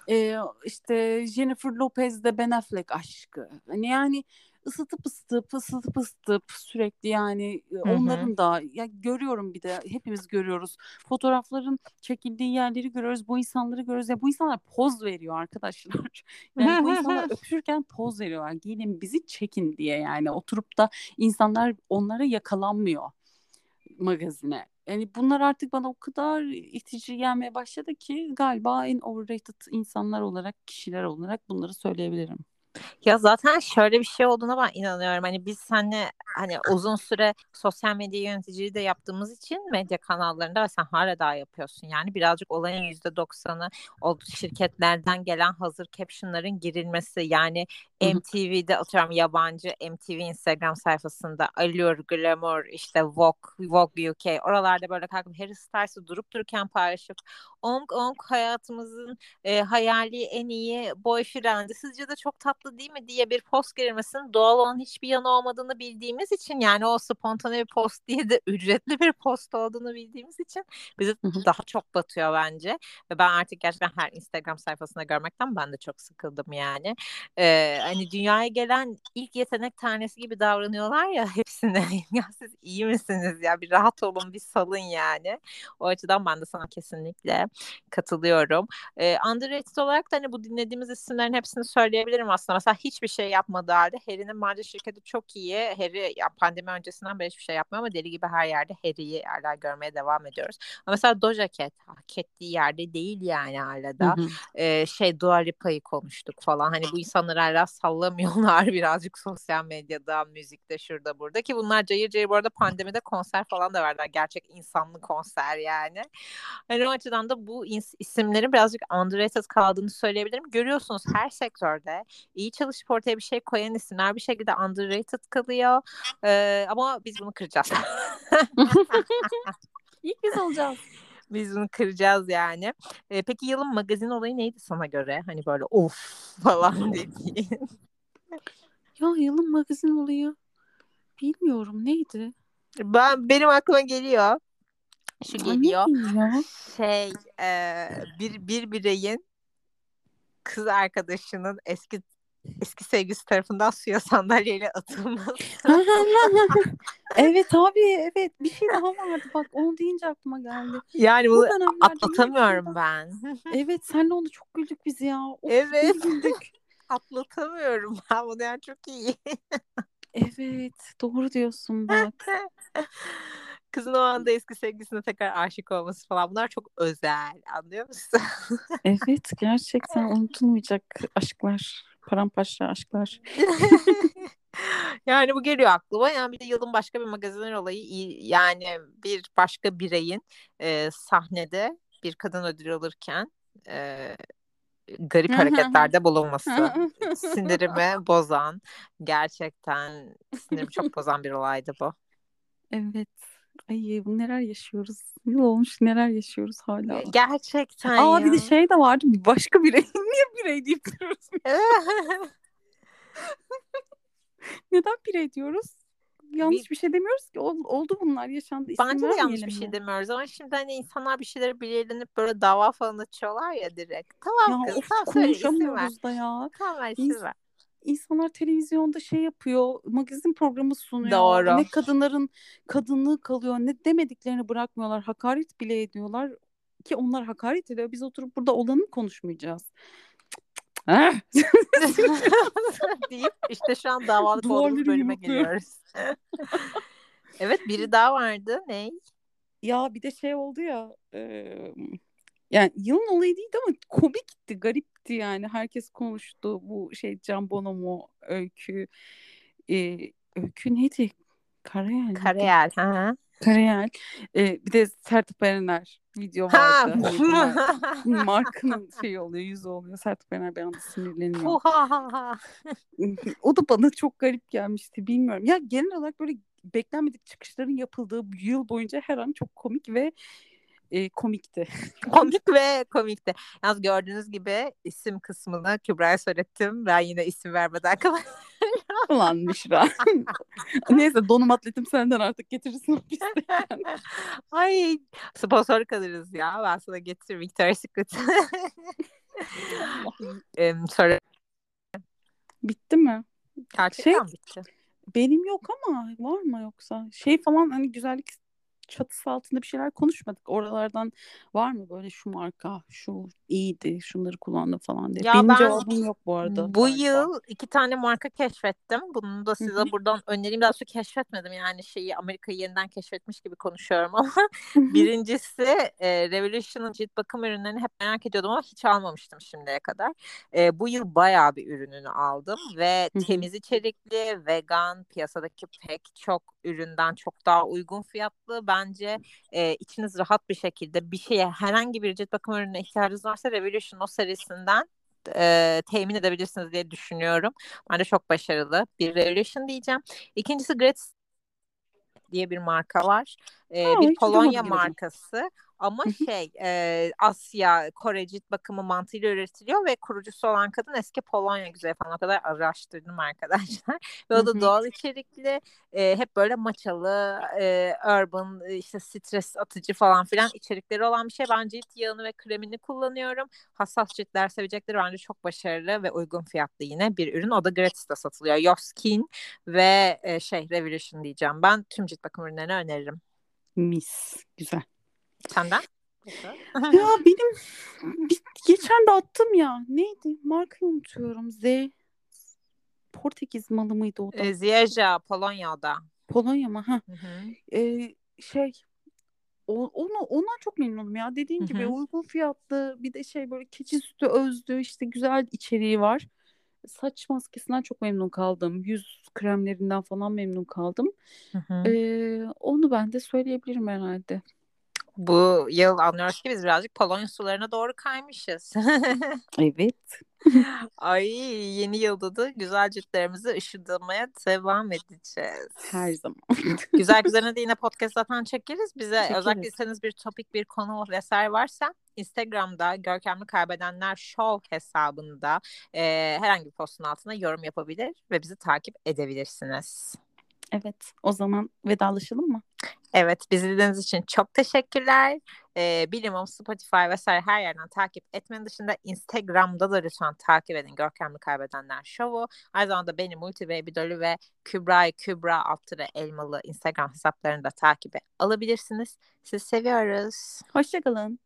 E, işte Jennifer Lopez'de Ben Affleck aşkı. Hani yani ısıtıp ısıtıp ısıtıp ısıtıp sürekli yani Hı-hı. onların da ya görüyorum bir de hepimiz görüyoruz. Fotoğrafların çekildiği yerleri görüyoruz. Bu insanları görüyoruz. Ya bu insanlar poz veriyor arkadaşlar. Yani bu insanlar öpüşürken poz veriyorlar. Gelin bizi çekin diye yani oturup da insanlar onlara yakalanmıyor magazine. Yani bunlar artık bana o kadar itici gelmeye başladı ki galiba en overrated insanlar olarak, kişiler olarak bunları söyleyebilirim. Ya zaten şöyle bir şey olduğuna ben inanıyorum. Hani biz seninle hani uzun süre sosyal medya yöneticiliği de yaptığımız için medya kanallarında ve sen hala daha yapıyorsun. Yani birazcık olayın yüzde doksanı o şirketlerden gelen hazır captionların girilmesi. Yani MTV'de atıyorum yabancı MTV Instagram sayfasında Allure, Glamour, işte Vogue, Vogue UK oralarda böyle kalkıp Harry Styles'ı durup dururken paylaşıp Ong Ong hayatımızın e, hayali en iyi boyfriend'i sizce de çok tatlı değil mi diye bir post girilmesinin doğal olan hiçbir yanı olmadığını bildiğimiz için yani o spontane bir post diye de ücretli bir post olduğunu bildiğimiz için bizi daha çok batıyor bence ve ben artık gerçekten her Instagram sayfasında görmekten ben de çok sıkıldım yani. Ee, hani dünyaya gelen ilk yetenek tanesi gibi davranıyorlar ya hepsine. ya siz iyi misiniz ya bir rahat olun bir salın yani. O açıdan ben de sana kesinlikle katılıyorum. Ee, underrated olarak da hani bu dinlediğimiz isimlerin hepsini söyleyebilirim aslında. Mesela hiçbir şey yapmadığı halde Harry'nin bence şirketi çok iyi. Harry ya pandemi öncesinden beri hiçbir şey yapmıyor ama deli gibi her yerde Harry'yi hala görmeye devam ediyoruz. Ama mesela Doja Cat hak ettiği yerde değil yani hala da. Ee, şey Dua Lipa'yı konuştuk falan. Hani bu insanlar hala sallamıyorlar birazcık sosyal medyada, müzikte, şurada burada ki bunlar cayır cayır bu arada pandemide konser falan da verdiler. Gerçek insanlı konser yani. Hani o açıdan da bu isimlerin birazcık underrated kaldığını söyleyebilirim. Görüyorsunuz her sektörde iyi çalışıp ortaya bir şey koyan isimler bir şekilde underrated kalıyor. Ee, ama biz bunu kıracağız. İlk biz olacağız. Biz bunu kıracağız yani. Ee, peki yılın magazin olayı neydi sana göre? Hani böyle of falan dediğin. ya yılın magazin olayı bilmiyorum neydi? Ben benim aklıma geliyor. Şu geliyor. Şey e, bir bir bireyin kız arkadaşının eski eski sevgisi tarafından suya sandalyeyle atılması. evet abi evet bir şey daha vardı bak onu deyince aklıma geldi. Yani bunu atlatamıyorum ben. evet senle onu çok güldük biz ya. Of, evet. Güldük. Atlatamıyorum ben bunu yani çok iyi. evet doğru diyorsun bak. Kızın o anda eski sevgilisine tekrar aşık olması falan bunlar çok özel anlıyor musun? evet gerçekten unutulmayacak aşklar paramparça aşklar. Yani bu geliyor aklıma. Yani bir de yılın başka bir magazinler olayı yani bir başka bireyin e, sahnede bir kadın ödül alırken e, garip hareketlerde bulunması sinirimi bozan gerçekten sinirimi çok bozan bir olaydı bu. Evet. Ay bu neler yaşıyoruz. Yıl olmuş neler yaşıyoruz hala. Gerçekten Aa ya. bir de şey de vardı. Başka birey. Niye birey deyip duruyoruz? Neden birey diyoruz? Yanlış bir, bir şey demiyoruz ki. Ol, oldu bunlar yaşandı. İsim Bence de yanlış bir şey demiyoruz ama şimdi hani insanlar bir şeyleri bilirlenip böyle dava falan açıyorlar ya direkt. Tamam ya kız of, tamam söyle isim ver. da ya. Tamam ver isim ver insanlar televizyonda şey yapıyor, magazin programı sunuyor. Doğru. Ne kadınların kadınlığı kalıyor, ne demediklerini bırakmıyorlar. Hakaret bile ediyorlar ki onlar hakaret ediyor. Biz oturup burada olanı konuşmayacağız. deyip işte şu an davalık olduğumuz bölüme geliyoruz. evet biri daha vardı. Ne? Ya bir de şey oldu ya e, yani yılın olayı değildi ama komikti, garipti yani. Herkes konuştu bu şey Can Bonomo öykü. E, öykü neydi? Karayel. Karayel. Ha. Karayel. E, bir de Sertab Erener video vardı. Hani markanın şey oluyor, yüzü oluyor. Sertab Erener bir anda sinirleniyor. o da bana çok garip gelmişti. Bilmiyorum. Ya genel olarak böyle beklenmedik çıkışların yapıldığı yıl boyunca her an çok komik ve e, komikti. Komik ve komikti. Yalnız gördüğünüz gibi isim kısmını Kübra'ya söylettim. Ben yine isim vermeden kapatıyorum. Ulan Mişra. Neyse donum atletim senden artık getirirsin Ay sponsor kalırız ya. Ben sana getiririm Victoria's Secret. sonra Bitti mi? Gerçekten şey, bitti. Benim yok ama var mı yoksa? Şey falan hani güzellik çatısı altında bir şeyler konuşmadık. Oralardan var mı böyle şu marka, şu iyiydi, şunları kullandım falan diye. Ya Benim ben, cevabım yok bu arada. Bu galiba. yıl iki tane marka keşfettim. Bunu da size Hı-hı. buradan önereyim. Daha sonra keşfetmedim yani şeyi Amerika'yı yeniden keşfetmiş gibi konuşuyorum ama. Birincisi e, Revolution'ın cilt bakım ürünlerini hep merak ediyordum ama hiç almamıştım şimdiye kadar. E, bu yıl bayağı bir ürününü aldım ve temiz içerikli, vegan, piyasadaki pek çok üründen çok daha uygun fiyatlı. Bence e, içiniz rahat bir şekilde bir şeye herhangi bir cilt bakım ürününe ihtiyacınız varsa Revolution o serisinden e, temin edebilirsiniz diye düşünüyorum. Bence çok başarılı. Bir Revolution diyeceğim. İkincisi Great diye bir marka var. E, ha, bir Polonya markası. Ama şey e, Asya, Kore cilt bakımı mantığıyla üretiliyor ve kurucusu olan kadın eski Polonya güzeli falan o kadar araştırdım arkadaşlar. ve o da doğal içerikli e, hep böyle maçalı, e, urban, işte stres atıcı falan filan içerikleri olan bir şey. Ben cilt yağını ve kremini kullanıyorum. Hassas ciltler sevecekleri bence çok başarılı ve uygun fiyatlı yine bir ürün. O da gratis'te satılıyor. Your Skin ve e, şey Revolution diyeceğim. Ben tüm cilt bakım ürünlerini öneririm. Mis. Güzel. Senden? ya benim bir, geçen de attım ya. Neydi? Markayı unutuyorum. Z Portekiz malı mıydı o da? E, Zieja Polonya'da. Polonya mı? Ha. E, şey o, onu ondan çok memnunum ya. Dediğin Hı-hı. gibi uygun fiyatlı bir de şey böyle keçi sütü özlü işte güzel içeriği var. Saç maskesinden çok memnun kaldım. Yüz kremlerinden falan memnun kaldım. Ee, onu ben de söyleyebilirim herhalde bu yıl anlıyoruz ki biz birazcık Polonya sularına doğru kaymışız. evet. Ay yeni yılda da güzel ciltlerimizi ışıldamaya devam edeceğiz. Her zaman. güzel güzel de yine podcast zaten çekeriz. Bize çekeriz. özellikle iseniz bir topik, bir konu vesaire varsa Instagram'da Görkemli Kaybedenler Show hesabında e, herhangi bir postun altına yorum yapabilir ve bizi takip edebilirsiniz. Evet, o zaman vedalaşalım mı? Evet, bizi dinlediğiniz için çok teşekkürler. Ee, Bilimum, Spotify vesaire her yerden takip etmenin dışında Instagram'da da lütfen takip edin Görkemli Kaybedenler Show'u. Aynı zamanda beni Multi Baby Dolly ve Kübra'yı Kübra Altıra Elmalı Instagram hesaplarını da takibe alabilirsiniz. Sizi seviyoruz. Hoşçakalın.